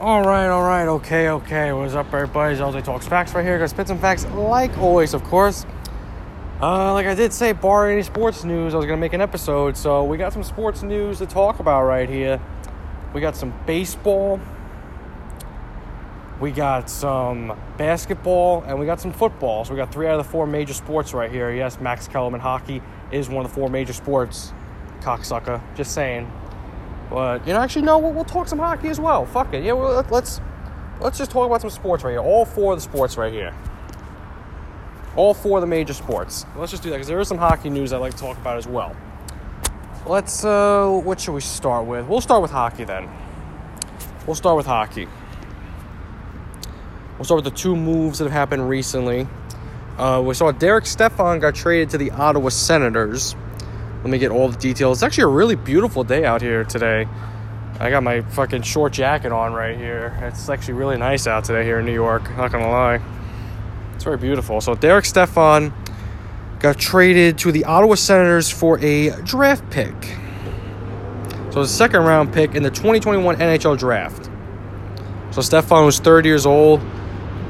All right, all right, okay, okay. What's up, everybody? Jose Talks Facts right here. Gonna spit some facts, like always, of course. Uh, like I did say, bar any sports news, I was gonna make an episode. So we got some sports news to talk about right here. We got some baseball. We got some basketball, and we got some football. So we got three out of the four major sports right here. Yes, Max Kellerman hockey is one of the four major sports. Cocksucker, just saying. But you know, actually, no. We'll, we'll talk some hockey as well. Fuck it. Yeah, well, let, let's let's just talk about some sports right here. All four of the sports right here. All four of the major sports. Let's just do that because there is some hockey news I'd like to talk about as well. Let's. Uh, what should we start with? We'll start with hockey then. We'll start with hockey. We'll start with the two moves that have happened recently. Uh, we saw Derek Stepan got traded to the Ottawa Senators. Let me get all the details. It's actually a really beautiful day out here today. I got my fucking short jacket on right here. It's actually really nice out today here in New York. Not gonna lie. It's very beautiful. So Derek Stepan got traded to the Ottawa Senators for a draft pick. So a second round pick in the 2021 NHL draft. So Stepan was 30 years old.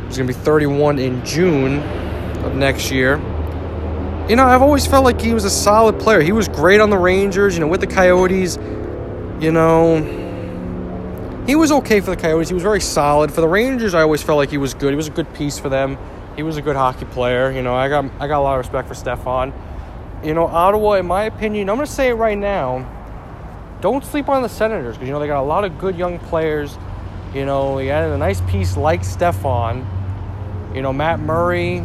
He's gonna be 31 in June of next year you know, I've always felt like he was a solid player. He was great on the Rangers, you know, with the Coyotes. You know, he was okay for the Coyotes. He was very solid. For the Rangers, I always felt like he was good. He was a good piece for them. He was a good hockey player. You know, I got I got a lot of respect for Stepan. You know, Ottawa, in my opinion, I'm going to say it right now. Don't sleep on the Senators because you know they got a lot of good young players. You know, he added a nice piece like Stepan. You know, Matt Murray,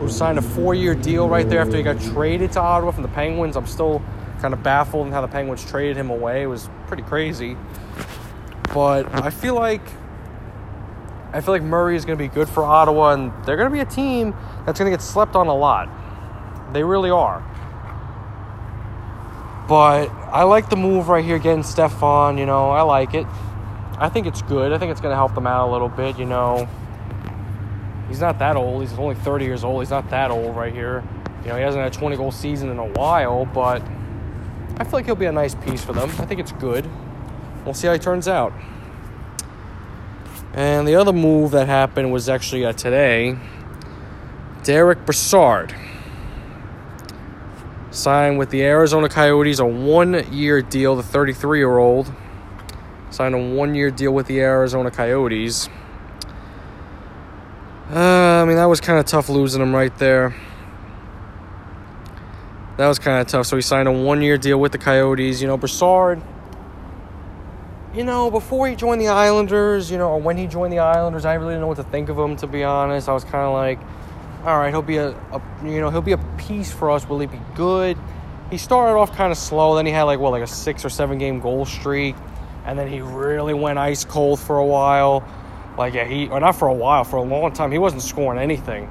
who signed a four-year deal right there after he got traded to Ottawa from the Penguins. I'm still kind of baffled in how the Penguins traded him away. It was pretty crazy. But I feel like I feel like Murray is going to be good for Ottawa, and they're going to be a team that's going to get slept on a lot. They really are. But I like the move right here, getting Stepan. You know, I like it. I think it's good. I think it's going to help them out a little bit. You know, he's not that old. He's only 30 years old. He's not that old right here. You know, he hasn't had a 20 goal season in a while, but I feel like he'll be a nice piece for them. I think it's good. We'll see how he turns out. And the other move that happened was actually uh, today. Derek Brassard signed with the Arizona Coyotes a one year deal. The 33 year old signed a one year deal with the Arizona Coyotes. I mean, that was kind of tough losing him right there. That was kind of tough. So he signed a one year deal with the Coyotes. You know, Brassard, you know, before he joined the Islanders, you know, or when he joined the Islanders, I really didn't know what to think of him, to be honest. I was kind of like, all right, he'll be a, a, you know, he'll be a piece for us. Will he be good? He started off kind of slow. Then he had like, what, like a six or seven game goal streak. And then he really went ice cold for a while. Like yeah, he or not for a while, for a long time, he wasn't scoring anything.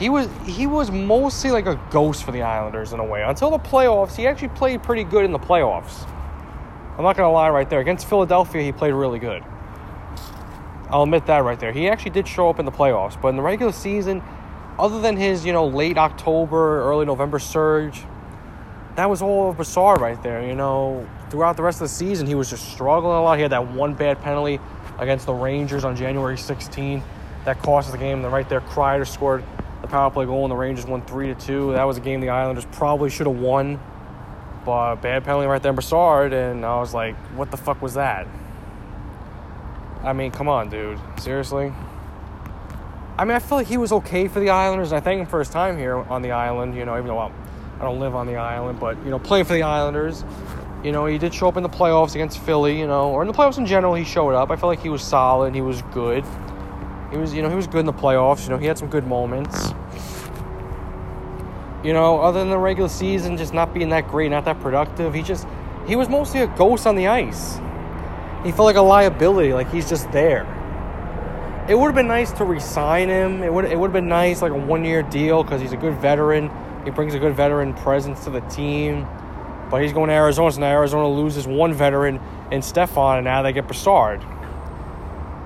He was he was mostly like a ghost for the Islanders in a way. Until the playoffs, he actually played pretty good in the playoffs. I'm not gonna lie right there. Against Philadelphia, he played really good. I'll admit that right there. He actually did show up in the playoffs, but in the regular season, other than his, you know, late October, early November surge, that was all Brassard right there. You know, throughout the rest of the season, he was just struggling a lot. He had that one bad penalty against the Rangers on January 16. That cost us the game. Then right there, Kreider scored the power play goal, and the Rangers won three to two. That was a game the Islanders probably should have won, but bad penalty right there, Brassard, and I was like, what the fuck was that? I mean, come on, dude. Seriously. I mean, I feel like he was okay for the Islanders, and I thank him for his time here on the island. You know, even though I don't live on the island, but you know, playing for the Islanders, you know, he did show up in the playoffs against Philly, you know, or in the playoffs in general, he showed up. I felt like he was solid, he was good. He was, you know, he was good in the playoffs, you know, he had some good moments. You know, other than the regular season just not being that great, not that productive, he just he was mostly a ghost on the ice. He felt like a liability, like he's just there. It would have been nice to re-sign him. It would it would have been nice like a one-year deal because he's a good veteran. He brings a good veteran presence to the team. But he's going to Arizona, so now Arizona loses one veteran in Stepan, and now they get Brassard.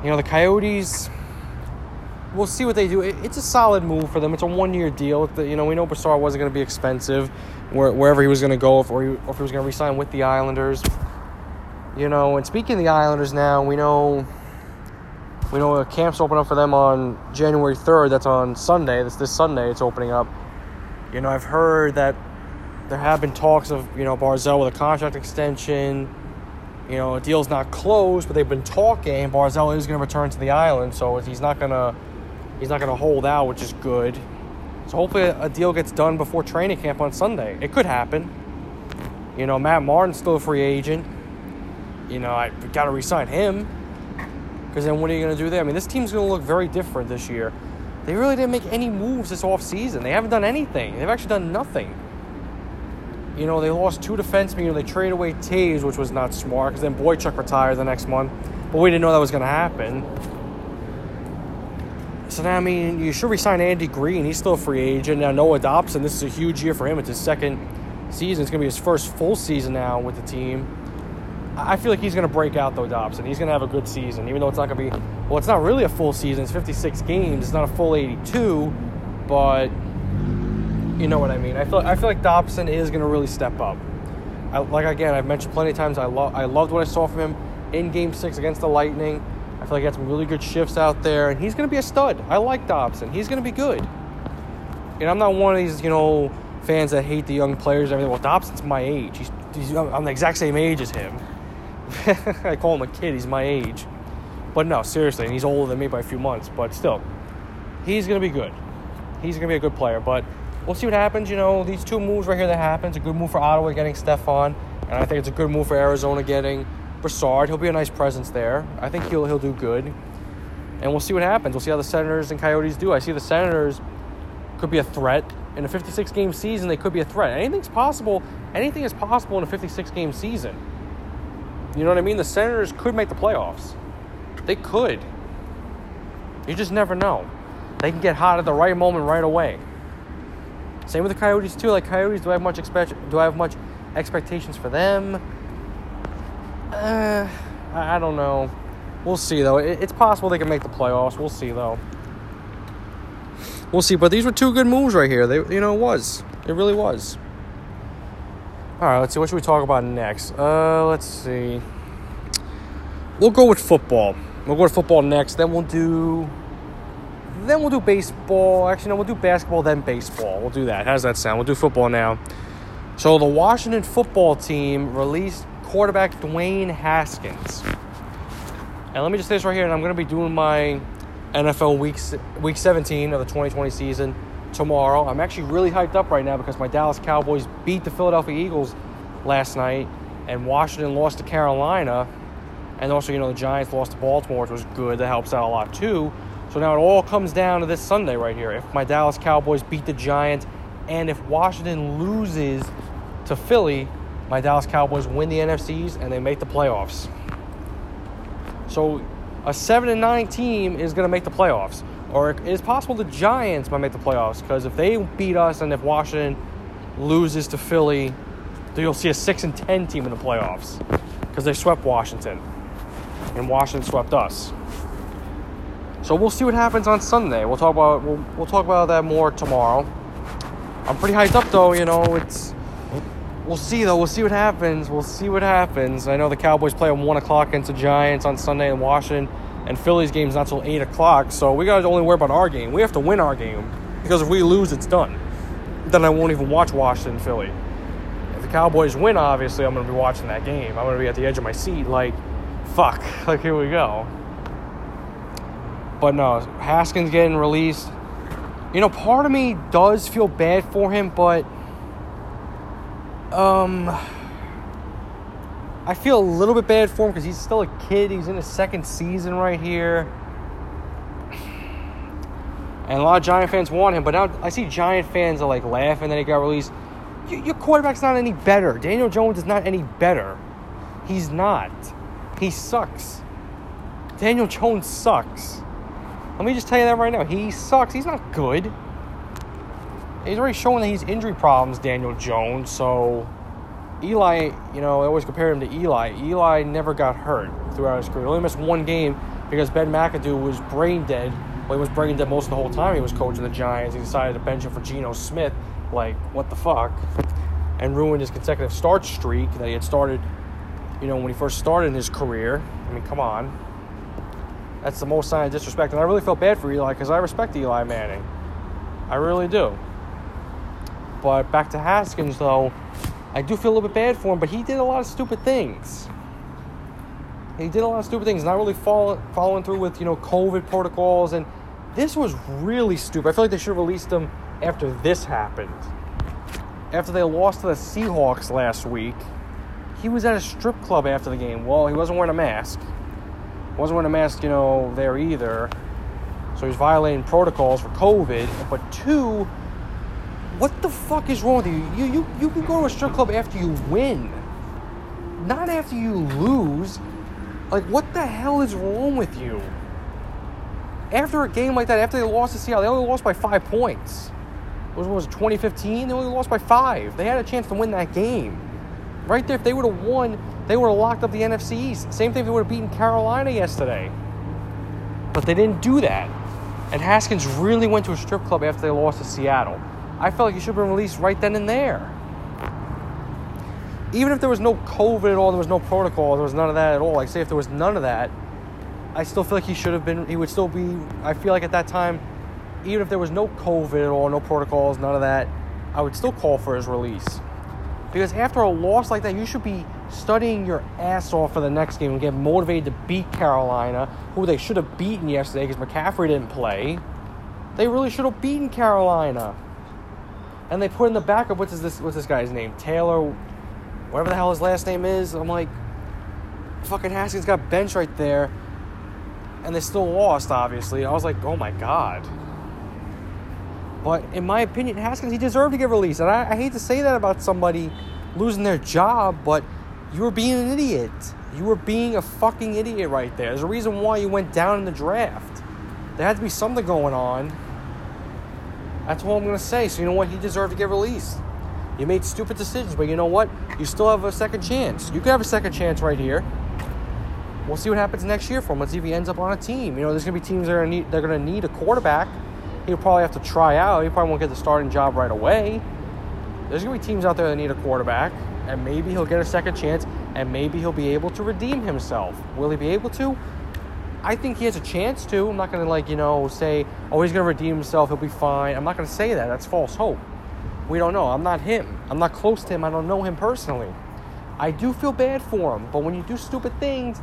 You know, the Coyotes, we'll see what they do. It's a solid move for them. It's a one year deal. You know, we know Brassard wasn't going to be expensive wherever he was going to go, or if he was going to resign with the Islanders. You know, and speaking of the Islanders now, we know we know a camp's open up for them on January 3rd. That's on Sunday. That's this Sunday. It's opening up. You know, I've heard that there have been talks of you know Barzal with a contract extension. You know, a deal's not closed, but they've been talking. Barzal is going to return to the island, so he's not gonna he's not gonna hold out, which is good. So hopefully a deal gets done before training camp on Sunday. It could happen. You know, Matt Martin's still a free agent. You know, I got to resign him. Because then what are you going to do there? I mean, this team's going to look very different this year. They really didn't make any moves this offseason. They haven't done anything. They've actually done nothing. You know, they lost two defensemen. You know, they traded away Toews, which was not smart, because then Boychuk retired the next month. But we didn't know that was going to happen. So now, I mean, you should resign Andy Greene. He's still a free agent. Now, Noah Dobson, this is a huge year for him. It's his second season. It's going to be his first full season now with the team. I feel like he's going to break out, though, Dobson. He's going to have a good season, even though it's not going to be, well, it's not really a full season. It's 56 games. It's not a full 82, but you know what I mean. I feel, I feel like Dobson is going to really step up. I, like, again, I've mentioned plenty of times, I, lo- I loved what I saw from him in game six against the Lightning. I feel like he had some really good shifts out there, and he's going to be a stud. I like Dobson. He's going to be good. And I'm not one of these, you know, fans that hate the young players. And everything. Well, Dobson's my age. He's, he's I'm the exact same age as him. I call him a kid. He's my age. But no, seriously, and he's older than me by a few months. But still, he's going to be good. He's going to be a good player. But we'll see what happens. You know, these two moves right here that happens. A good move for Ottawa getting Stepan, and I think it's a good move for Arizona getting Brassard. He'll be a nice presence there. I think he'll he'll do good. And we'll see what happens. We'll see how the Senators and Coyotes do. I see the Senators could be a threat in a 56 game season. They could be a threat. Anything's possible. Anything is possible in a 56 game season. You know what I mean? The Senators could make the playoffs. They could. You just never know. They can get hot at the right moment right away. Same with the Coyotes too. Like Coyotes, do I have much expect? Do I have much expectations for them? Uh, I don't know. We'll see though. It's possible they can make the playoffs. We'll see though. We'll see. But these were two good moves right here. They, you know, it was. It really was. All right. Let's see. What should we talk about next? Uh, let's see. We'll go with football. We'll go with football next. Then we'll do. Then we'll do baseball. Actually, no, we'll do basketball, then baseball. We'll do that. How does that sound? We'll do football now. So the Washington football team released quarterback Dwayne Haskins. And let me just say this right here, and I'm going to be doing my NFL week, week 17 of the 2020 season tomorrow. I'm actually really hyped up right now because my Dallas Cowboys beat the Philadelphia Eagles last night, and Washington lost to Carolina. And also, you know, the Giants lost to Baltimore, which was good. That helps out a lot, too. So now it all comes down to this Sunday right here. If my Dallas Cowboys beat the Giants, and if Washington loses to Philly, my Dallas Cowboys win the NFC East and they make the playoffs. So a 7 and 9 team is going to make the playoffs. Or it is possible the Giants might make the playoffs because if they beat us and if Washington loses to Philly, you'll see a 6 and 10 team in the playoffs because they swept Washington and Washington swept us. So we'll see what happens on Sunday. We'll talk about we'll, we'll talk about that more tomorrow. I'm pretty hyped up though, you know, it's we'll see though. We'll see what happens. We'll see what happens. I know the Cowboys play at one o'clock against the Giants on Sunday in Washington, and Philly's game's not till eight o'clock. So we gotta only worry about our game. We have to win our game because if we lose, it's done. Then I won't even watch Washington Philly. If the Cowboys win, obviously I'm gonna be watching that game. I'm gonna be at the edge of my seat, like, fuck, like here we go. But no, Haskins getting released. You know, part of me does feel bad for him, but um, I feel a little bit bad for him because he's still a kid. He's in his second season right here. And a lot of Giant fans want him, but now I see Giant fans are like laughing that he got released. Your quarterback's not any better. Daniel Jones is not any better. He's not. He sucks. Daniel Jones sucks. Let me just tell you that right now. He sucks. He's not good he's already shown that he's injury problems, Daniel Jones. So Eli, you know, I always compare him to Eli. Eli never got hurt throughout his career. He only missed one game because Ben McAdoo was brain dead. Well, he was brain dead most of the whole time he was coaching the Giants. He decided to bench him for Geno Smith. Like, what the fuck? And ruined his consecutive start streak that he had started you know, when he first started in his career. I mean, come on. That's the most sign of disrespect. And I really felt bad for Eli because I respect Eli Manning. I really do. But back to Haskins, though, I do feel a little bit bad for him, but he did a lot of stupid things. He did a lot of stupid things, not really follow, following through with, you know, COVID protocols. And this was really stupid. I feel like they should have released him after this happened. After they lost to the Seahawks last week, he was at a strip club after the game. Well, he wasn't wearing a mask. Wasn't wearing a mask, you know, there either. So he's violating protocols for COVID. But two, what the fuck is wrong with you? You you you can go to a strip club after you win, not after you lose. Like what the hell is wrong with you? After a game like that, after they lost to Seattle, they only lost by five points. It was, was it 2015? They only lost by five. They had a chance to win that game. Right there, if they would have won, they would have locked up the NFC East. Same thing if they would have beaten Carolina yesterday. But they didn't do that. And Haskins really went to a strip club after they lost to Seattle. I felt like he should have been released right then and there. Even if there was no COVID at all, there was no protocol, there was none of that at all. Like, say if there was none of that, I still feel like he should have been, he would still be, I feel like at that time, even if there was no COVID at all, no protocols, none of that, I would still call for his release. Because after a loss like that, you should be studying your ass off for the next game and get motivated to beat Carolina, who they should have beaten yesterday because McCaffrey didn't play. They really should have beaten Carolina. And they put in the backup, what's this what's this guy's name? Taylor whatever the hell his last name is. I'm like fucking Haskins got benched right there. And they still lost, obviously. I was like, oh my god. But in my opinion, Haskins, he deserved to get released. And I, I hate to say that about somebody losing their job, but you were being an idiot. You were being a fucking idiot right there. There's a reason why you went down in the draft. There had to be something going on. That's all I'm going to say. So, you know what? He deserved to get released. You made stupid decisions, but you know what? You still have a second chance. You could have a second chance right here. We'll see what happens next year for him. Let's see if he ends up on a team. You know, there's going to be teams that are need, they're going to need a quarterback he'll probably have to try out. He probably won't get the starting job right away. There's going to be teams out there that need a quarterback, and maybe he'll get a second chance, and maybe he'll be able to redeem himself. Will he be able to? I think he has a chance to. I'm not going to, like, you know, say, oh, he's going to redeem himself, he'll be fine. I'm not going to say that. That's false hope. We don't know. I'm not him. I'm not close to him. I don't know him personally. I do feel bad for him, but when you do stupid things,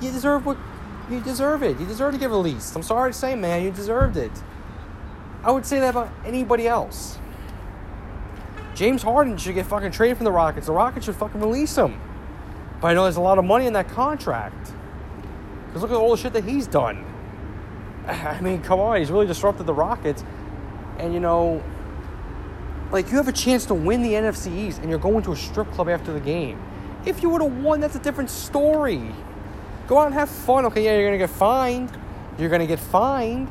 you deserve what you deserve it. You deserve to get released. I'm sorry to say, man, you deserved it. I would say that about anybody else. James Harden should get fucking traded from the Rockets. The Rockets should fucking release him. But I know there's a lot of money in that contract. Because look at all the shit that he's done. I mean, come on, he's really disrupted the Rockets. And you know, like you have a chance to win the NFC East and you're going to a strip club after the game. If you would have won, that's a different story. Go out and have fun. Okay, yeah, you're gonna get fined. You're gonna get fined.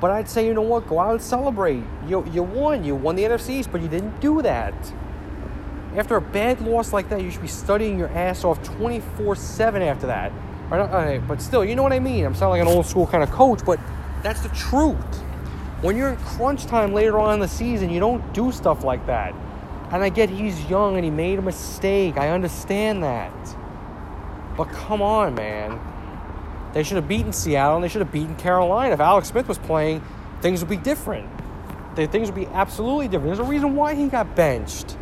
But I'd say, you know what? Go out and celebrate. You, you won. You won the NFC East, but you didn't do that. After a bad loss like that, you should be studying your ass off 24 7 after that. Right? Uh, but still, you know what I mean? I'm sounding like an old school kind of coach, but that's the truth. When you're in crunch time later on in the season, you don't do stuff like that. And I get he's young and he made a mistake. I understand that. But come on, man. They should have beaten Seattle and they should have beaten Carolina. If Alex Smith was playing, things would be different. things would be absolutely different. There's a reason why he got benched.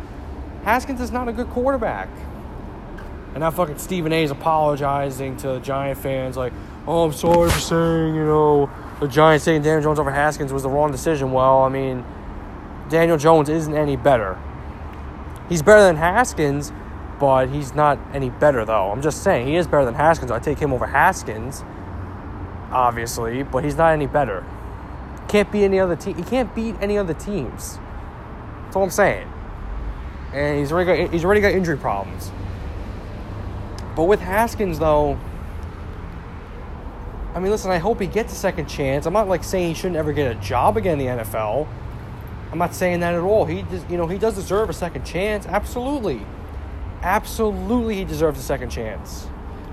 Haskins is not a good quarterback. And now fucking Stephen A is apologizing to Giant fans, like, oh, I'm sorry for saying, you know, the Giants saying Daniel Jones over Haskins was the wrong decision. Well, I mean, Daniel Jones isn't any better. He's better than Haskins, but he's not any better though. I'm just saying he is better than Haskins. I take him over Haskins, obviously, but he's not any better. Can't beat any other team. He can't beat any other teams. That's all I'm saying. And he's already got he's already got injury problems. But with Haskins though, I mean, listen. I hope he gets a second chance. I'm not like saying he shouldn't ever get a job again in the NFL. I'm not saying that at all. He, just, you know, he does deserve a second chance. Absolutely absolutely he deserves a second chance.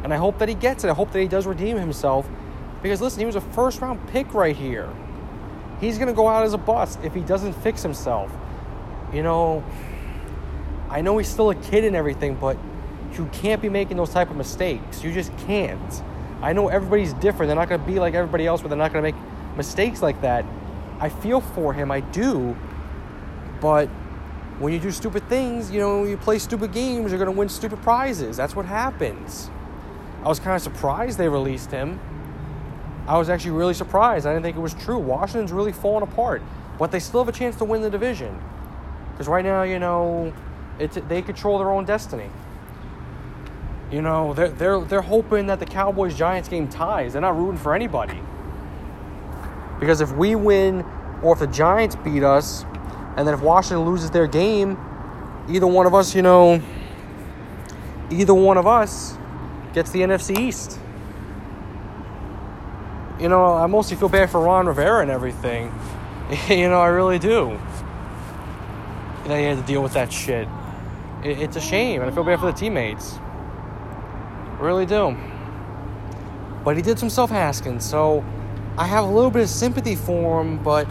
And I hope that he gets it. I hope that he does redeem himself. Because listen, he was a first round pick right here. He's going to go out as a bust if he doesn't fix himself. You know, I know he's still a kid and everything, but you can't be making those type of mistakes. You just can't. I know everybody's different. They're not going to be like everybody else, but they're not going to make mistakes like that. I feel for him. I do. But when you do stupid things, you know, you play stupid games, you're going to win stupid prizes. That's what happens. I was kind of surprised they released him. I was actually really surprised. I didn't think it was true. Washington's really falling apart, but they still have a chance to win the division. Because right now, you know, it's, they control their own destiny. You know, they're, they're, they're hoping that the Cowboys Giants game ties. They're not rooting for anybody. Because if we win or if the Giants beat us, and then if Washington loses their game, either one of us, you know, either one of us gets the NFC East. You know, I mostly feel bad for Ron Rivera and everything. you know, I really do. That he had to deal with that shit. it's a shame, and I feel bad for the teammates really do. But he did some self Haskins, so I have a little bit of sympathy for him, but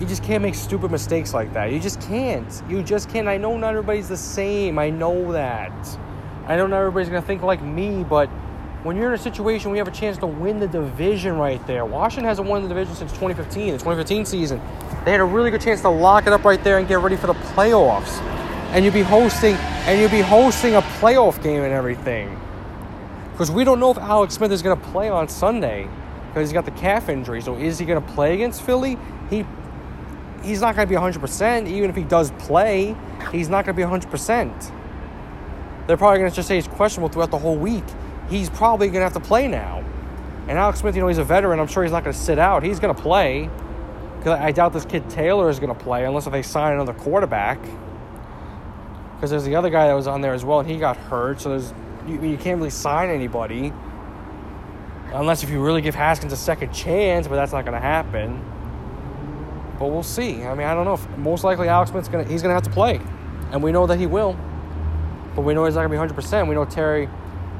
you just can't make stupid mistakes like that. You just can't. You just can't. I know not everybody's the same. I know that. I know not everybody's going to think like me, but when you're in a situation where you have a chance to win the division right there, Washington hasn't won the division since 2015, the 2015 season. They had a really good chance to lock it up right there and get ready for the playoffs and you'd be hosting and you'd be hosting a playoff game and everything. Because we don't know if Alex Smith is going to play on Sunday because he's got the calf injury. So is he going to play against Philly? He he's not going to be 100%. Even if he does play, he's not going to be 100%. They're probably going to just say he's questionable throughout the whole week. He's probably going to have to play now. And Alex Smith, you know, he's a veteran. I'm sure he's not going to sit out. He's going to play. Because I doubt this kid Taylor is going to play unless if they sign another quarterback because there's the other guy that was on there as well, and he got hurt. So there's you, you can't really sign anybody unless if you really give Haskins a second chance, but that's not going to happen. But we'll see. I mean, I don't know. If, most likely, Alex Smith's gonna he's gonna have to play, and we know that he will. But we know he's not gonna be 100. percent We know Terry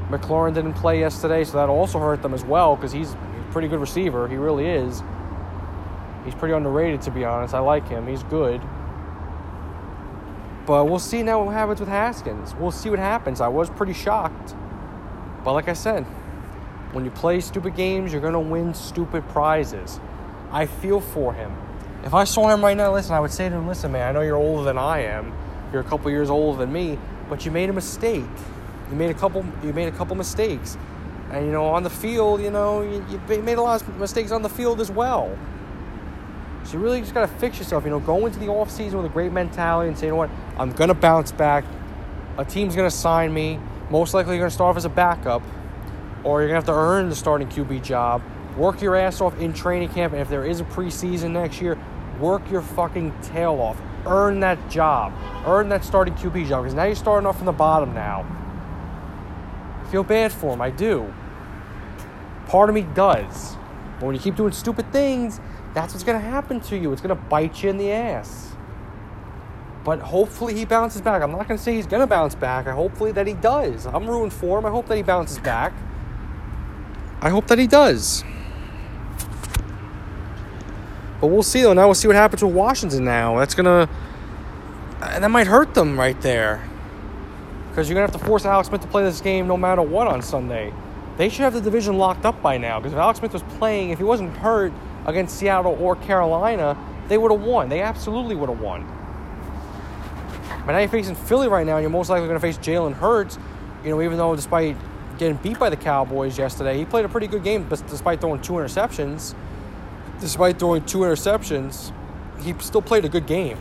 McLaurin didn't play yesterday, so that also hurt them as well because he's a pretty good receiver. He really is. He's pretty underrated, to be honest. I like him. He's good. But we'll see now what happens with Haskins. We'll see what happens. I was pretty shocked. But like I said, when you play stupid games, you're going to win stupid prizes. I feel for him. If I saw him right now, listen, I would say to him, listen, man, I know you're older than I am. You're a couple years older than me, but you made a mistake. You made a couple you made a couple mistakes. And you know, on the field, you know, you, you made a lot of mistakes on the field as well. So you really just got to fix yourself. You know, go into the off season with a great mentality and say, you know what, I'm going to bounce back. A team's going to sign me. Most likely, you're going to start off as a backup, or you're going to have to earn the starting QB job. Work your ass off in training camp, and if there is a preseason next year, work your fucking tail off. Earn that job. Earn that starting QB job, because now you're starting off from the bottom now. I feel bad for him, I do. Part of me does. But when you keep doing stupid things, that's what's going to happen to you. It's going to bite you in the ass. But hopefully he bounces back. I'm not going to say he's going to bounce back. I hopefully that he does. I'm rooting for him. I hope that he bounces back. I hope that he does. But we'll see though. Now we'll see what happens with Washington now. That's gonna and that might hurt them right there. Because you're gonna have to force Alex Smith to play this game no matter what on Sunday. They should have the division locked up by now. Because if Alex Smith was playing, if he wasn't hurt, against Seattle or Carolina, they would have won. They absolutely would have won. But now you're facing Philly right now, and you're most likely going to face Jalen Hurts. You know, even though despite getting beat by the Cowboys yesterday, he played a pretty good game but despite throwing two interceptions. Despite throwing two interceptions, he still played a good game.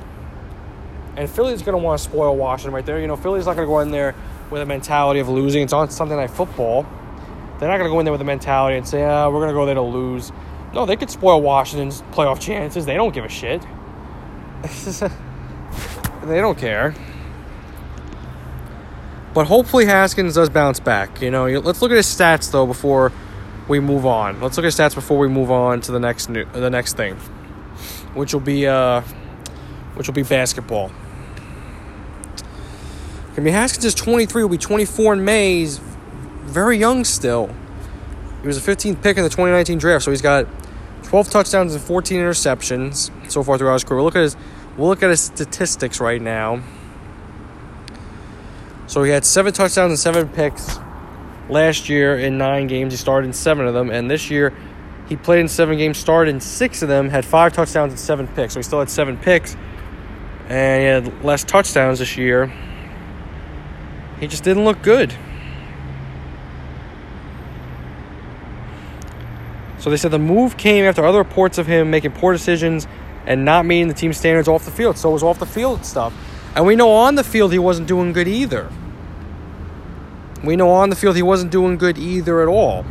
And Philly's going to want to spoil Washington right there. You know, Philly's not going to go in there with a mentality of losing. It's on Sunday Night Football. They're not going to go in there with a mentality and say, ah, we're going to go there to lose. No, they could spoil Washington's playoff chances. They don't give a shit. they don't care. But hopefully Haskins does bounce back. You know, let's look at his stats though before we move on. Let's look at stats before we move on to the next new, the next thing, which will be uh, which will be basketball. I Haskins is 23. Will be 24 in May. He's very young still. He was a 15th pick in the 2019 draft, so he's got 12 touchdowns and 14 interceptions so far throughout his career. We'll look at his, we'll look at his statistics right now. So he had seven touchdowns and seven picks last year in nine games. He started in seven of them, and this year he played in seven games, started in six of them, had five touchdowns and seven picks. So he still had seven picks, and he had less touchdowns this year. He just didn't look good. So they said the move came after other reports of him making poor decisions and not meeting the team standards off the field. So it was off the field stuff. And we know on the field he wasn't doing good either. We know on the field he wasn't doing good either at all.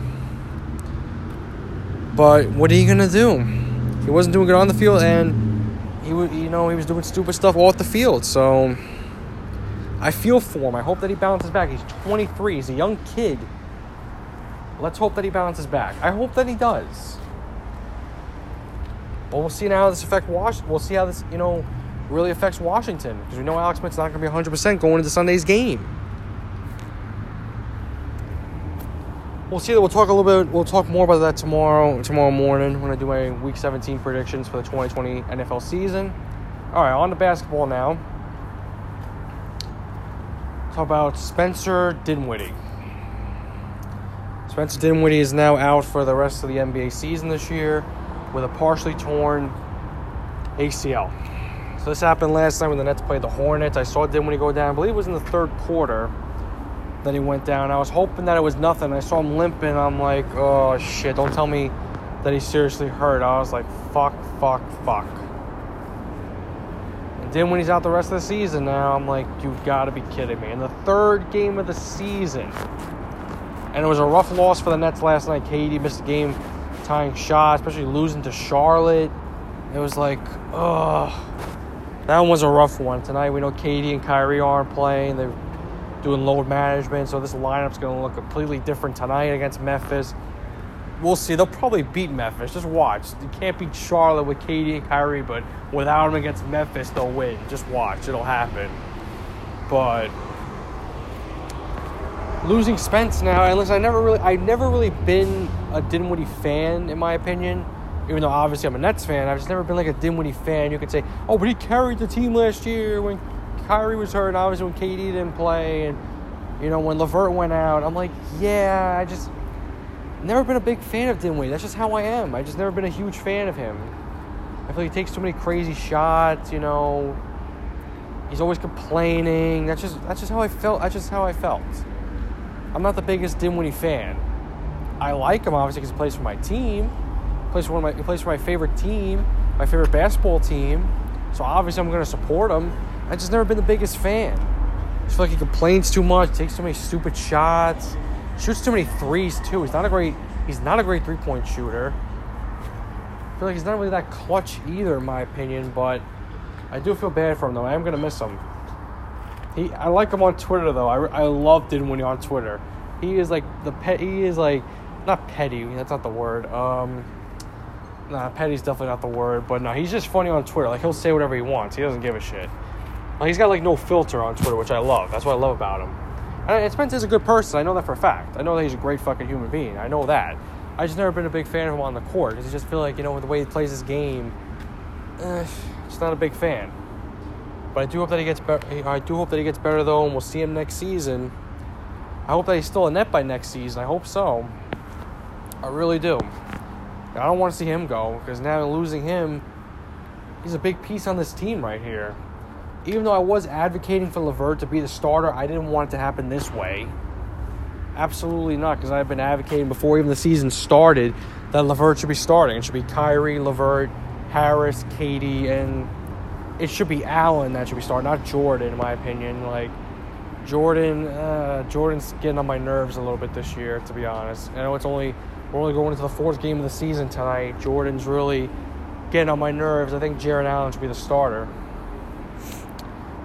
But what are you gonna do? He wasn't doing good on the field, and he was, you know, he was doing stupid stuff off the field. So I feel for him. I hope that he bounces back. He's 23. He's a young kid. Let's hope that he bounces back. I hope that he does. Well, we'll see now how this affects Washington. We'll see how this, you know, really affects Washington because we know Alex Smith's not going to be 100% going into Sunday's game. We'll see. We'll talk a little bit. We'll talk more about that tomorrow. Tomorrow morning when I do my Week 17 predictions for the 2020 NFL season. All right, on to basketball now. Talk about Spencer Dinwiddie. Spencer Dinwiddie is now out for the rest of the NBA season this year with a partially torn ACL. So this happened last night when the Nets played the Hornets. I saw Dinwiddie go down. I believe it was in the third quarter that he went down. I was hoping that it was nothing. I saw him limping. I'm like, oh shit! Don't tell me that he's seriously hurt. I was like, fuck, fuck, fuck. And then when he's out the rest of the season now, I'm like, you've got to be kidding me. In the third game of the season, and it was a rough loss for the Nets last night. KD missed a game tying shot, especially losing to Charlotte. It was like, ugh. That one was a rough one. Tonight we know KD and Kyrie aren't playing. They're doing load management, so this lineup's going to look completely different tonight against Memphis. We'll see. They'll probably beat Memphis. Just watch. You can't beat Charlotte with KD and Kyrie, but without them against Memphis, they'll win. Just watch. It'll happen. But losing Spence now, and listen, I never really, I've never really been a Dinwiddie fan in my opinion. Even though obviously I'm a Nets fan, I've just never been like a Dinwiddie fan. You could say, oh, but he carried the team last year when Kyrie was hurt, and obviously when KD didn't play, and you know when LeVert went out. I'm like, yeah, I just never been a big fan of Dinwiddie. That's just how I am. I just never been a huge fan of him. I feel like he takes too many crazy shots. You know, he's always complaining. That's just that's just how I felt. That's just how I felt. I'm not the biggest Dinwiddie fan. I like him obviously because he plays for my team. Plays for one of my plays for my favorite team, my favorite basketball team. So obviously I'm going to support him. I just never been the biggest fan. I feel like he complains too much, takes too many stupid shots, shoots too many threes too. He's not a great he's not a great three point shooter. I feel like he's not really that clutch either, in my opinion. But I do feel bad for him though. I am gonna miss him. He, I like him on Twitter though. I, I loved him when he on Twitter. He is like the pet. He is like not petty. That's not the word. Um, nah, petty's definitely not the word. But no, he's just funny on Twitter. Like he'll say whatever he wants. He doesn't give a shit. Like, he's got like no filter on Twitter, which I love. That's what I love about him. And Spence is a good person. I know that for a fact. I know that he's a great fucking human being. I know that. I just never been a big fan of him on the court because I just feel like you know with the way he plays his game, eh, just not a big fan. But I do hope that he gets better. I do hope that he gets better though, and we'll see him next season. I hope that he's still a net by next season. I hope so. I really do. I don't want to see him go because now losing him, he's a big piece on this team right here. Even though I was advocating for LeVert to be the starter, I didn't want it to happen this way. Absolutely not, because I've been advocating before even the season started that LeVert should be starting. It should be Kyrie, LeVert, Harris, KD, and it should be Allen that should be starting, not Jordan, in my opinion. Like Jordan, uh, Jordan's getting on my nerves a little bit this year, to be honest. I know it's only we're only going into the fourth game of the season tonight. Jordan's really getting on my nerves. I think Jarrett Allen should be the starter.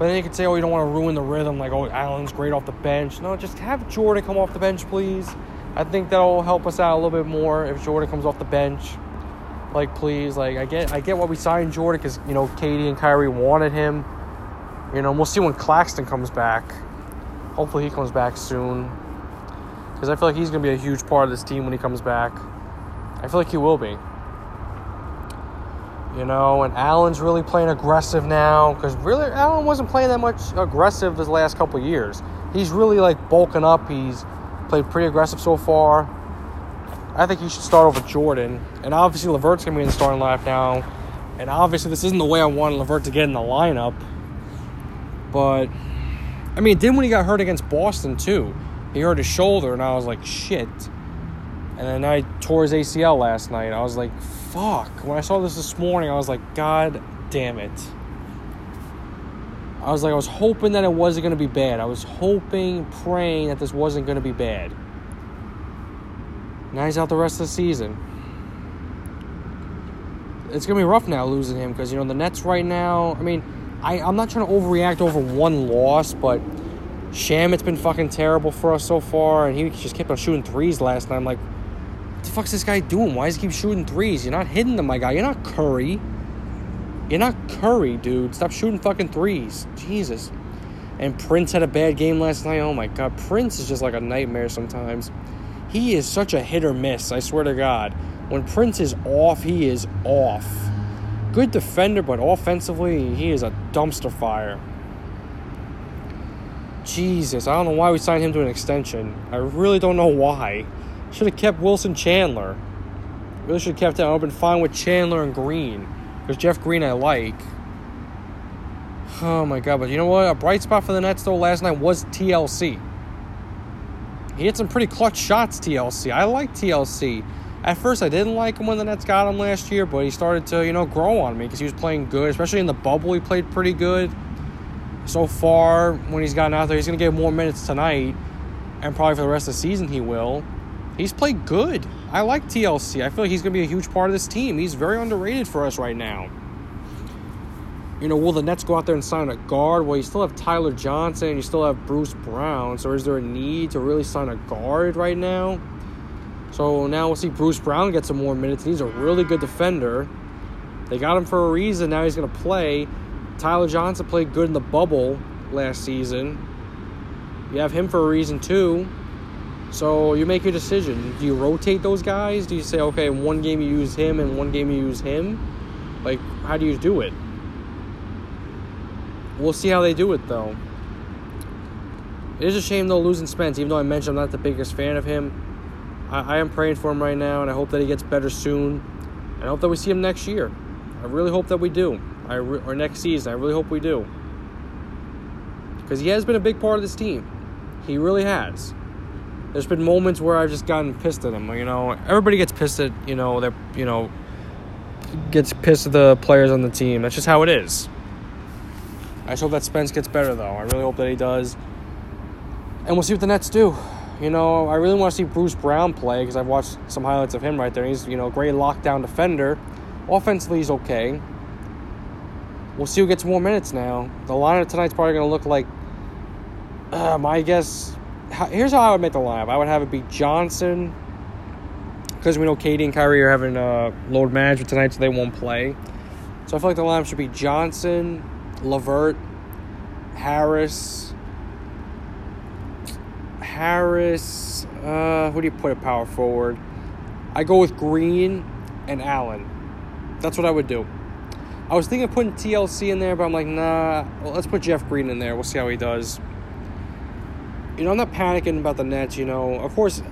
But then you could say, oh, you don't want to ruin the rhythm, like, oh, Allen's great off the bench. No, just have Jordan come off the bench, please. I think that'll help us out a little bit more if Jordan comes off the bench. Like please like i get i get why we signed jordan because you know KD and kyrie wanted him. You know we'll see when claxton comes back. Hopefully he comes back soon. Because i feel like he's going to be a huge part of this team when he comes back. I feel like he will be You know, and Allen's really playing aggressive now because really Allen wasn't playing that much aggressive this last couple years. He's really like bulking up. He's played pretty aggressive so far. I think he should start over Jordan, and obviously Levert's gonna be in the starting lineup now. And obviously this isn't the way I wanted Levert to get in the lineup, but I mean, then when he got hurt against Boston too, he hurt his shoulder, and I was like, shit. And then I tore his ACL last night. I was like, fuck. When I saw this this morning, I was like, God damn it. I was like, I was hoping that it wasn't going to be bad. I was hoping, praying that this wasn't going to be bad. Now he's out the rest of the season. It's going to be rough now losing him because, you know, the Nets right now, I mean, I, I'm not trying to overreact over one loss, but Shamet's been fucking terrible for us so far, and he just kept on shooting threes last night. I'm like, the fuck's this guy doing? Why does he keep shooting threes? You're not hitting them, my guy. You're not Curry. You're not Curry, dude. Stop shooting fucking threes. Jesus. And Prince had a bad game last night. Oh my god. Prince is just like a nightmare sometimes. He is such a hit or miss, I swear to God. When Prince is off, he is off. Good defender, but offensively, he is a dumpster fire. Jesus, I don't know why we signed him to an extension. I really don't know why. Should have kept Wilson Chandler. Really should have kept. I've been fine with Chandler and Green. Because Jeff Green I like. Oh my god, but you know what? A bright spot for the Nets though last night was TLC. He hit some pretty clutch shots, TLC. I like TLC. At first, I didn't like him when the Nets got him last year, but he started to, you know, grow on me because he was playing good. Especially in the bubble, he played pretty good. So far, when he's gotten out there, he's going to get more minutes tonight, and probably for the rest of the season, he will he's played good. I like TLC. I feel like he's going to be a huge part of this team. He's very underrated for us right now. You know, will the Nets go out there and sign a guard? Well, you still have Tyler Johnson and you still have Bruce Brown. So is there a need to really sign a guard right now? So now we'll see Bruce Brown get some more minutes. He's a really good defender. They got him for a reason. Now he's going to play. Tyler Johnson played good in the bubble last season. You have him for a reason too. So you make your decision. Do you rotate those guys? Do you say, okay, one game you use him and one game you use him? Like, how do you do it? We'll see how they do it, though. It is a shame, though, losing Spence, even though I mentioned I'm not the biggest fan of him. I, I am praying for him right now, and I hope that he gets better soon. And I hope that we see him next year. I really hope that we do. I re- or next season. I really hope we do. Because he has been a big part of this team. He really has there's been moments where I've just gotten pissed at him. You know, everybody gets pissed at you know that you know gets pissed at the players on the team. That's just how it is. I just hope that Spence gets better though. I really hope that he does, and we'll see what the Nets do. You know, I really want to see Bruce Brown play because I've watched some highlights of him right there. He's you know a great lockdown defender. Offensively, he's okay. We'll see who gets more minutes now. The lineup tonight's probably going to look like, uh, my guess, here's how I would make the lineup. I would have it be Johnson, because we know KD and Kyrie are having uh, load management tonight, so they won't play. So I feel like the lineup should be Johnson, LeVert, Harris, Harris. Uh, who do you put at power forward? I go with Green and Allen. That's what I would do. I was thinking of putting TLC in there, but I'm like, nah. Well, let's put Jeff Green in there. We'll see how he does you know, I'm not panicking about the Nets, you know. Of course,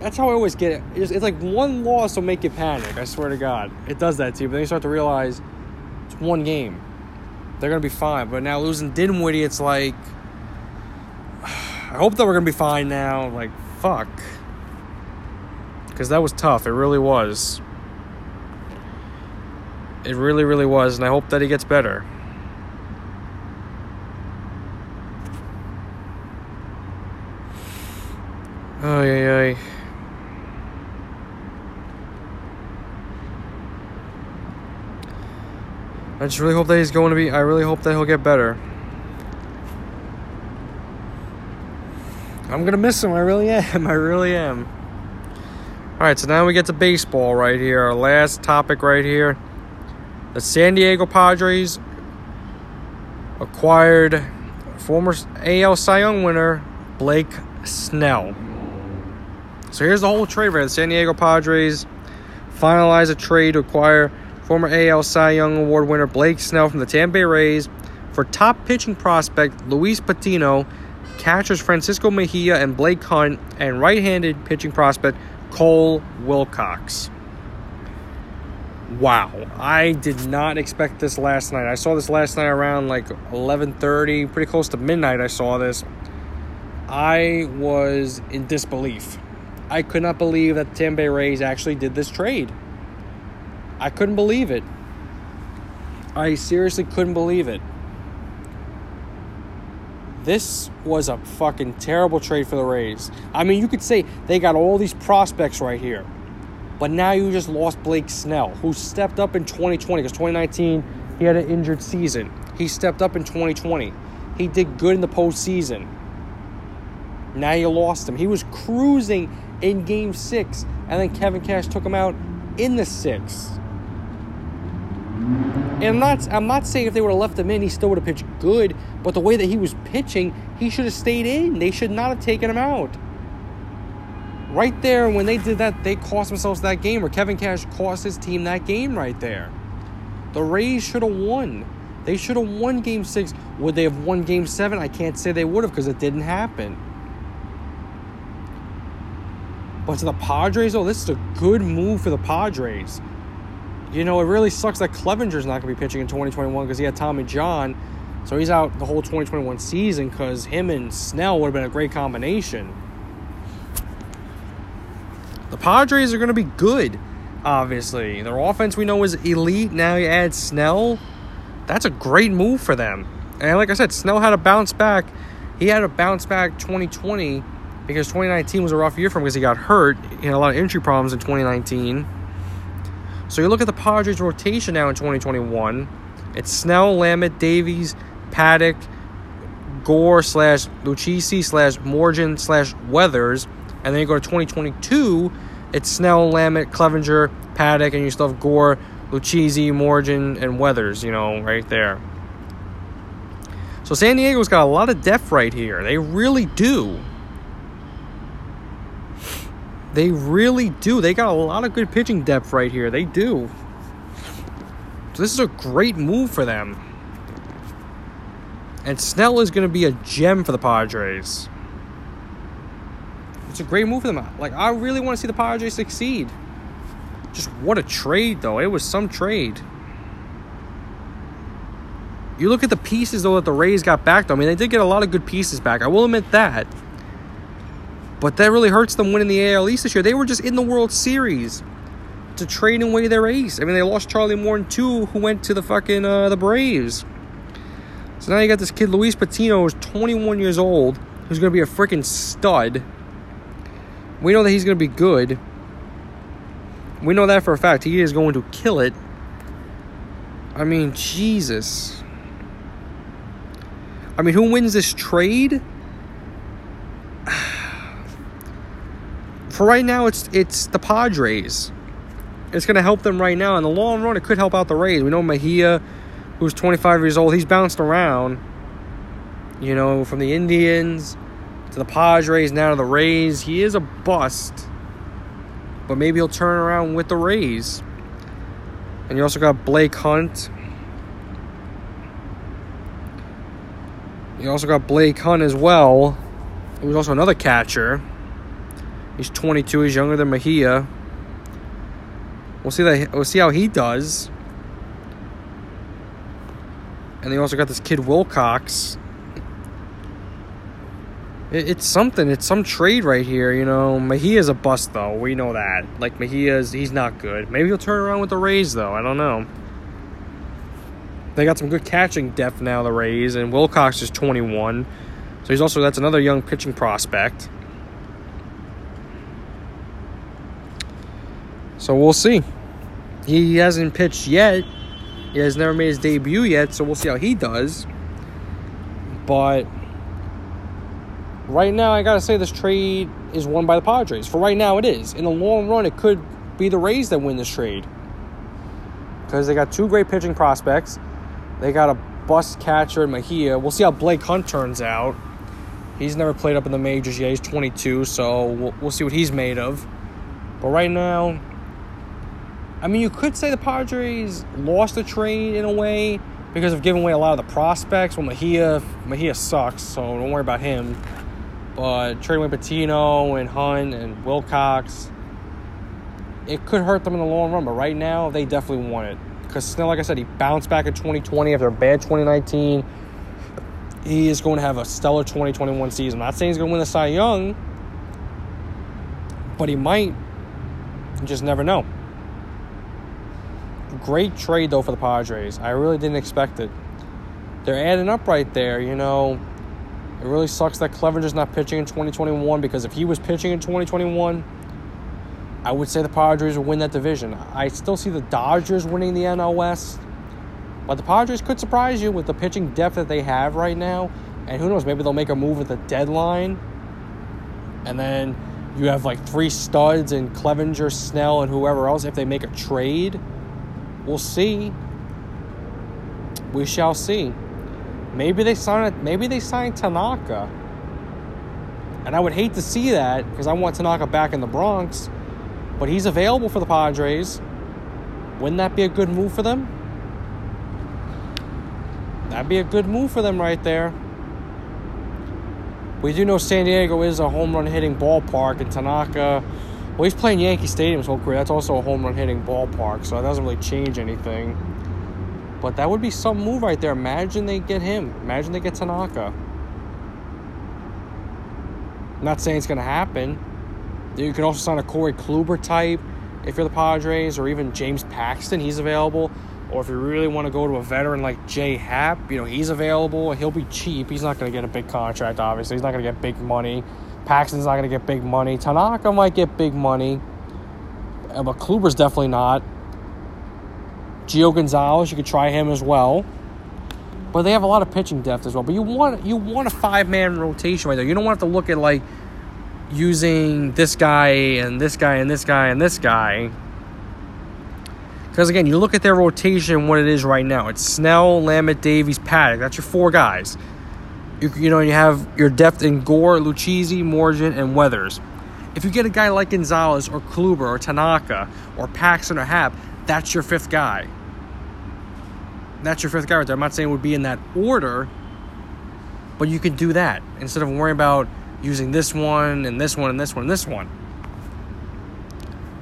that's how I always get it. It's, it's, like one loss will make you panic. I swear to God, it does that to you. But then you start to realize it's one game. They're gonna be fine. But now losing Dinwiddie, it's like I hope that we're gonna be fine now. Like fuck, because that was tough. It really was. It really, really was, and I hope that he gets better. I just really hope that he's going to be. I really hope that he'll get better. I'm gonna miss him. I really am. I really am. All right, so now we get to baseball right here. Our last topic right here. The San Diego Padres acquired former AL Cy Young winner Blake Snell. So here's the whole trade right The San Diego Padres finalize a trade to acquire former AL Cy Young Award winner Blake Snell from the Tampa Bay Rays, for top pitching prospect Luis Patino, catchers Francisco Mejia and Blake Hunt, and right handed pitching prospect Cole Wilcox. Wow, I did not expect this last night. I saw this last night around like 11:30, pretty close to midnight I saw this. I was in disbelief. I could not believe that the Tampa Bay Rays actually did this trade. I couldn't believe it. I seriously couldn't believe it. This was a fucking terrible trade for the Rays. I mean, you could say they got all these prospects right here. But now you just lost Blake Snell, who stepped up in 2020 because 2019 he had an injured season. He stepped up in 2020. He did good in the postseason. Now you lost him. He was cruising in game six, and then Kevin Cash took him out in the sixth. And I'm not I'm not saying if they would have left him in, he still would have pitched good, but the way that he was pitching, he should have stayed in. They should not have taken him out right there when they did that, they cost themselves that game, or Kevin Cash cost his team that game right there. The Rays should have won. They should have won game six. Would they have won game seven? I can't say they would have because it didn't happen. But to the Padres, oh, this is a good move for the Padres. You know, it really sucks that Clevenger's not going to be pitching in 2021 because he had Tommy John. So he's out the whole 2021 season because him and Snell would have been a great combination. The Padres are going to be good, obviously. Their offense we know is elite. Now you add Snell. That's a great move for them. And like I said, Snell had a bounce back. He had a bounce back 2020 because 2019 was a rough year for him because he got hurt. He had a lot of injury problems in 2019. So you look at the Padres rotation now in 2021. It's Snell, Lamet, Davies, Paddock, Gore slash Lucchesi slash Morgan slash Weathers. And then you go to 2022, it's Snell, Lamet, Clevenger, Paddock, and you still have Gore, Lucchesi, Morgan, and Weathers, you know, right there. So San Diego's got a lot of depth right here. They really do. They really do. They got a lot of good pitching depth right here. They do. So this is a great move for them. And Snell is going to be a gem for the Padres. It's a great move for them. Like I really want to see the Padres succeed. Just what a trade though. It was some trade. You look at the pieces though that the Rays got back though. I mean, they did get a lot of good pieces back. I will admit that. But that really hurts them winning the AL East this year. They were just in the World Series to trade away their ace. I mean, they lost Charlie Morton too, who went to the fucking uh, the Braves. So now you got this kid Luis Patino, who's 21 years old, who's going to be a freaking stud. We know that he's going to be good. We know that for a fact. He is going to kill it. I mean, Jesus. I mean, who wins this trade? For right now, it's it's the Padres. It's going to help them right now. In the long run, it could help out the Rays. We know Mejia, who's 25 years old, he's bounced around. You know, from the Indians to the Padres, now to the Rays. He is a bust, but maybe he'll turn around with the Rays. And you also got Blake Hunt. You also got Blake Hunt as well, who's also another catcher. He's 22. He's younger than Mejia. We'll see that. We'll see how he does. And they also got this kid Wilcox, it's something. It's some trade right here. You know, Mejia's a bust though. We know that. Like Mejia's, he's not good. Maybe he'll turn around with the Rays though. I don't know. They got some good catching depth now. The Rays and Wilcox is 21, so he's also that's another young pitching prospect. So we'll see. He hasn't pitched yet. He has never made his debut yet, so we'll see how he does. But right now, I gotta say this trade is won by the Padres. For right now, it is. In the long run, it could be the Rays that win this trade because they got two great pitching prospects. They got a bust catcher in Mejia. We'll see how Blake Hunt turns out. He's never played up in the majors yet. He's 22, so we'll, we'll see what he's made of. But right now, I mean, you could say the Padres lost the trade in a way because of giving away a lot of the prospects. Well, Mejia, Mejia sucks, so don't worry about him. But trading away Patino and Hunt and Wilcox, it could hurt them in the long run. But right now, they definitely want it because Snell, like I said, he bounced back in 2020 after a bad 2019. He is going to have a stellar 2021 season. I'm not saying he's going to win the Cy Young, but he might. You just never know. Great trade though for the Padres. I really didn't expect it. They're adding up right there, you know. It really sucks that Clevenger's not pitching in 2021 because if he was pitching in 2021, I would say the Padres would win that division. I still see the Dodgers winning the NL West, but the Padres could surprise you with the pitching depth that they have right now. And who knows, maybe they'll make a move at the deadline. And then you have like three studs and Clevenger, Snell, and whoever else if they make a trade. We'll see. We shall see. Maybe they sign. Maybe they sign Tanaka. And I would hate to see that because I want Tanaka back in the Bronx. But he's available for the Padres. Wouldn't that be a good move for them? That'd be a good move for them right there. We do know San Diego is a home run hitting ballpark, and Tanaka, well, he's playing Yankee Stadium his whole career. That's also a home run hitting ballpark, so that doesn't really change anything. But that would be some move right there. Imagine they get him. Imagine they get Tanaka. I'm not saying it's going to happen. You can also sign a Corey Kluber type if you're the Padres, or even James Paxton. He's available. Or if you really want to go to a veteran like Jay Happ, you know, he's available. He'll be cheap. He's not going to get a big contract, obviously. He's not going to get big money. Paxton's not going to get big money. Tanaka might get big money. Uh, but Kluber's definitely not. Gio Gonzalez, you could try him as well. But they have a lot of pitching depth as well. But you want you want a five man rotation right there. You don't want to look at like using this guy and this guy and this guy and this guy. Because again, you look at their rotation, what it is right now. It's Snell, Lamet, Davies, Paddock. That's your four guys. You, you know, you have your depth in Gore, Lucchesi, Morgan, and Weathers. If you get a guy like Gonzalez or Kluber or Tanaka or Paxton or Happ, that's your fifth guy. That's your fifth guy right there. I'm not saying it would be in that order, but you can do that instead of worrying about using this one and this one and this one and this one.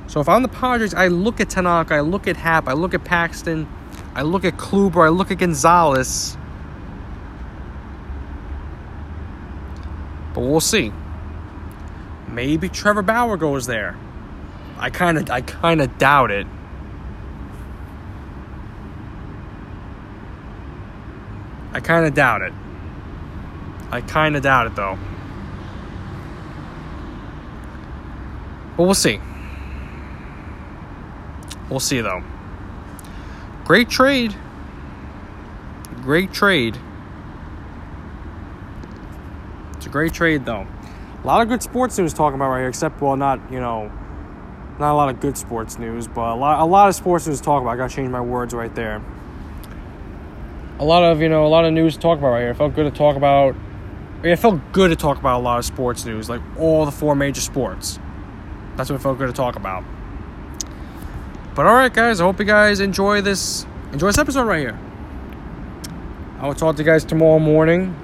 So if I'm on the Padres, I look at Tanaka, I look at Happ, I look at Paxton, I look at Kluber, I look at Gonzalez. But we'll see. Maybe Trevor Bauer goes there. I kind of I kind of doubt it. I kind of doubt it. I kind of doubt it though. But we'll see. We'll see though. Great trade. Great trade. It's a great trade though. A lot of good sports news talking about right here, except well not, you know, not a lot of good sports news, but a lot a lot of sports news to talk about. I gotta change my words right there. A lot of, you know, a lot of news to talk about right here. It felt good to talk about it felt good to talk about a lot of sports news, like all the four major sports. That's what it felt good to talk about. But all right, guys, I hope you guys enjoy this enjoy this episode right here. I will talk to you guys tomorrow morning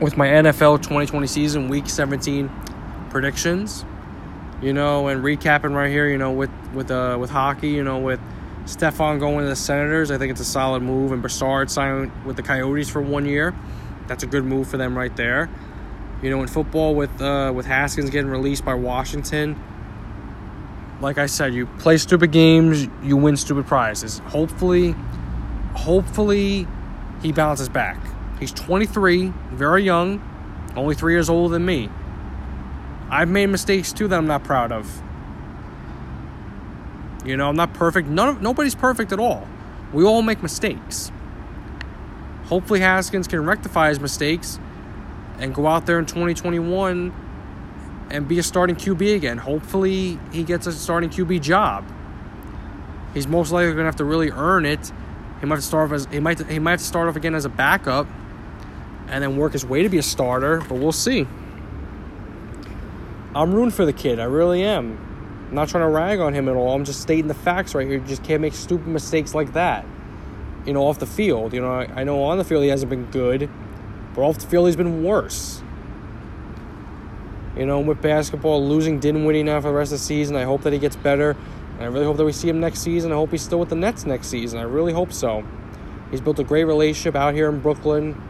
with my NFL 2020 season week 17 predictions. You know, and recapping right here, you know, with with uh with hockey, you know, with Stepan going to the Senators, I think it's a solid move and Brassard signing with the Coyotes for 1 year. That's a good move for them right there. You know, in football with uh, with Haskins getting released by Washington, like I said, you play stupid games, you win stupid prizes. Hopefully, hopefully he bounces back. He's 23, very young, only three years older than me. I've made mistakes too that I'm not proud of. You know, I'm not perfect. None nobody's perfect at all. We all make mistakes. Hopefully, Haskins can rectify his mistakes and go out there in 2021 and be a starting QB again. Hopefully, he gets a starting QB job. He's most likely going to have to really earn it. He might start off as he might he might have to start off again as a backup, and then work his way to be a starter. But we'll see. I'm rooting for the kid. I really am. I'm not trying to rag on him at all. I'm just stating the facts right here. You just can't make stupid mistakes like that. You know, off the field. You know, I, I know on the field he hasn't been good, but off the field he's been worse. You know, with basketball, losing didn't Dinwiddie now for the rest of the season, I hope that he gets better. And I really hope that we see him next season. I hope he's still with the Nets next season. I really hope so. He's built a great relationship out here in Brooklyn.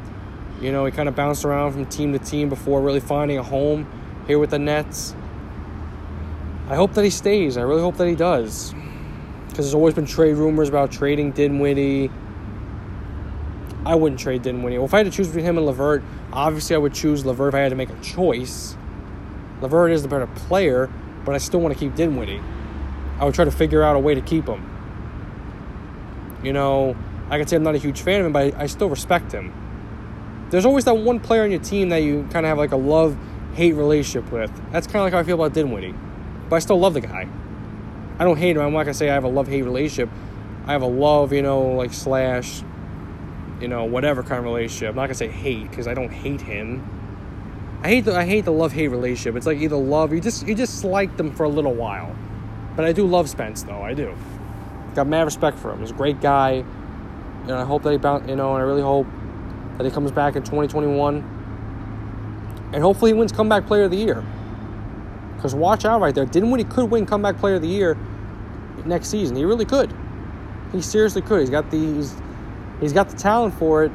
You know, he kind of bounced around from team to team before really finding a home here with the Nets. I hope that he stays. I really hope that he does. Because there's always been trade rumors about trading Dinwiddie. I wouldn't trade Dinwiddie. Well, if I had to choose between him and LeVert, obviously I would choose LeVert if I had to make a choice. LeVert is the better player, but I still want to keep Dinwiddie. I would try to figure out a way to keep him. You know, I can say I'm not a huge fan of him, but I, I still respect him. There's always that one player on your team that you kind of have like a love hate relationship with. That's kind of like how I feel about Dinwiddie. But I still love the guy. I don't hate him. I'm not going to say I have a love hate relationship. I have a love, you know, like slash, you know, whatever kind of relationship. I'm not going to say hate because I don't hate him. I hate the I hate the love hate relationship. It's like either love you just you just like them for a little while, but I do love Spence though. I do. Got mad respect for him. He's a great guy, and I hope that he bounce. You know, and I really hope that he comes back in 2021, and hopefully he wins comeback player of the year. Because watch out right there, didn't win. He could win comeback player of the year next season. He really could. He seriously could. He's got the he's, he's got the talent for it.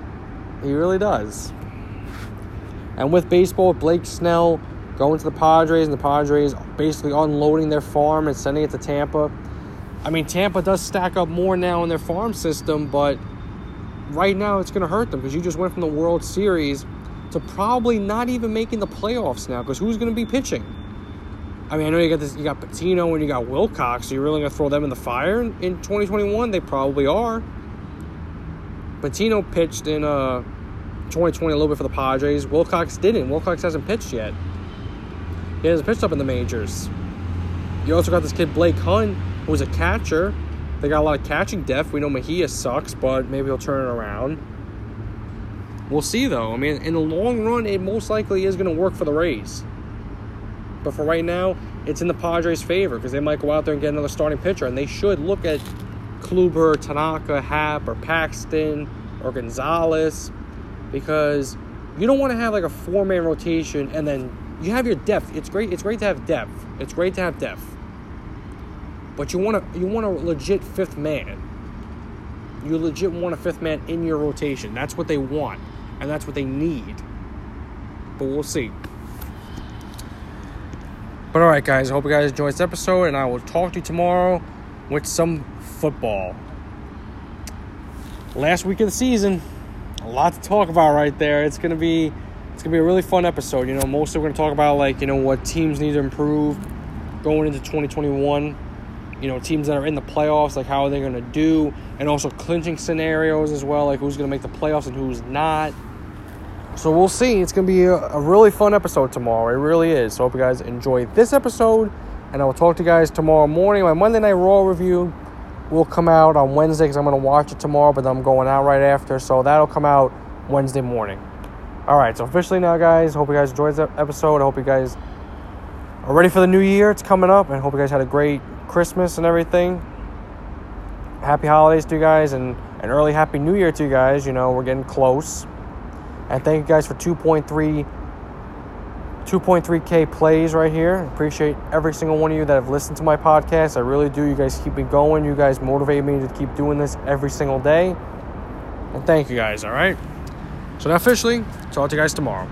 He really does. And with baseball, Blake Snell going to the Padres, and the Padres basically unloading their farm and sending it to Tampa. I mean, Tampa does stack up more now in their farm system, but right now it's going to hurt them because you just went from the World Series to probably not even making the playoffs now because who's going to be pitching? I mean, I know you got this, you got Patino and you got Wilcox. So you're really going to throw them in the fire in, in 2021? They probably are. Patino pitched in uh 2020 a little bit for the Padres. Wilcox didn't. Wilcox hasn't pitched yet. He hasn't pitched up in the majors. You also got this kid Blake Hunt, who's a catcher. They got a lot of catching depth. We know Mejia sucks, but maybe he'll turn it around. We'll see though. I mean, in the long run, it most likely is going to work for the Rays. But for right now, it's in the Padres' favor because they might go out there and get another starting pitcher, and they should look at Kluber, Tanaka, Happ, or Paxton, or Gonzalez because you don't want to have like a four man rotation and then you have your depth. It's great. It's great to have depth. It's great to have depth. But you want to you want a legit fifth man. You legit want a fifth man in your rotation. That's what they want, and that's what they need. But we'll see. But all right, guys. I hope you guys enjoyed this episode, and I will talk to you tomorrow with some football. Last week of the season a lot to talk about right there. It's gonna be it's gonna be a really fun episode. You know, mostly we're gonna talk about like you know what teams need to improve going into 2021. You know, teams that are in the playoffs, like how are they gonna do, and also clinching scenarios as well, like who's gonna make the playoffs and who's not. So we'll see. It's gonna be a, a really fun episode tomorrow. It really is. So hope you guys enjoy this episode, and I will talk to you guys tomorrow morning. My Monday Night Raw review will come out on Wednesday because I'm going to watch it tomorrow, but I'm going out right after. So that'll come out Wednesday morning. All right, so officially now, guys. Hope you guys enjoyed this episode. I hope you guys are ready for the new year. It's coming up, and hope you guys had a great Christmas and everything. Happy holidays to you guys, and an early Happy New Year to you guys. You know, we're getting close. And thank you guys for 2.3 2.3K plays right here. Appreciate every single one of you that have listened to my podcast. I really do. You guys keep me going. You guys motivate me to keep doing this every single day. And thank you guys, all right? So now officially, talk to you guys tomorrow.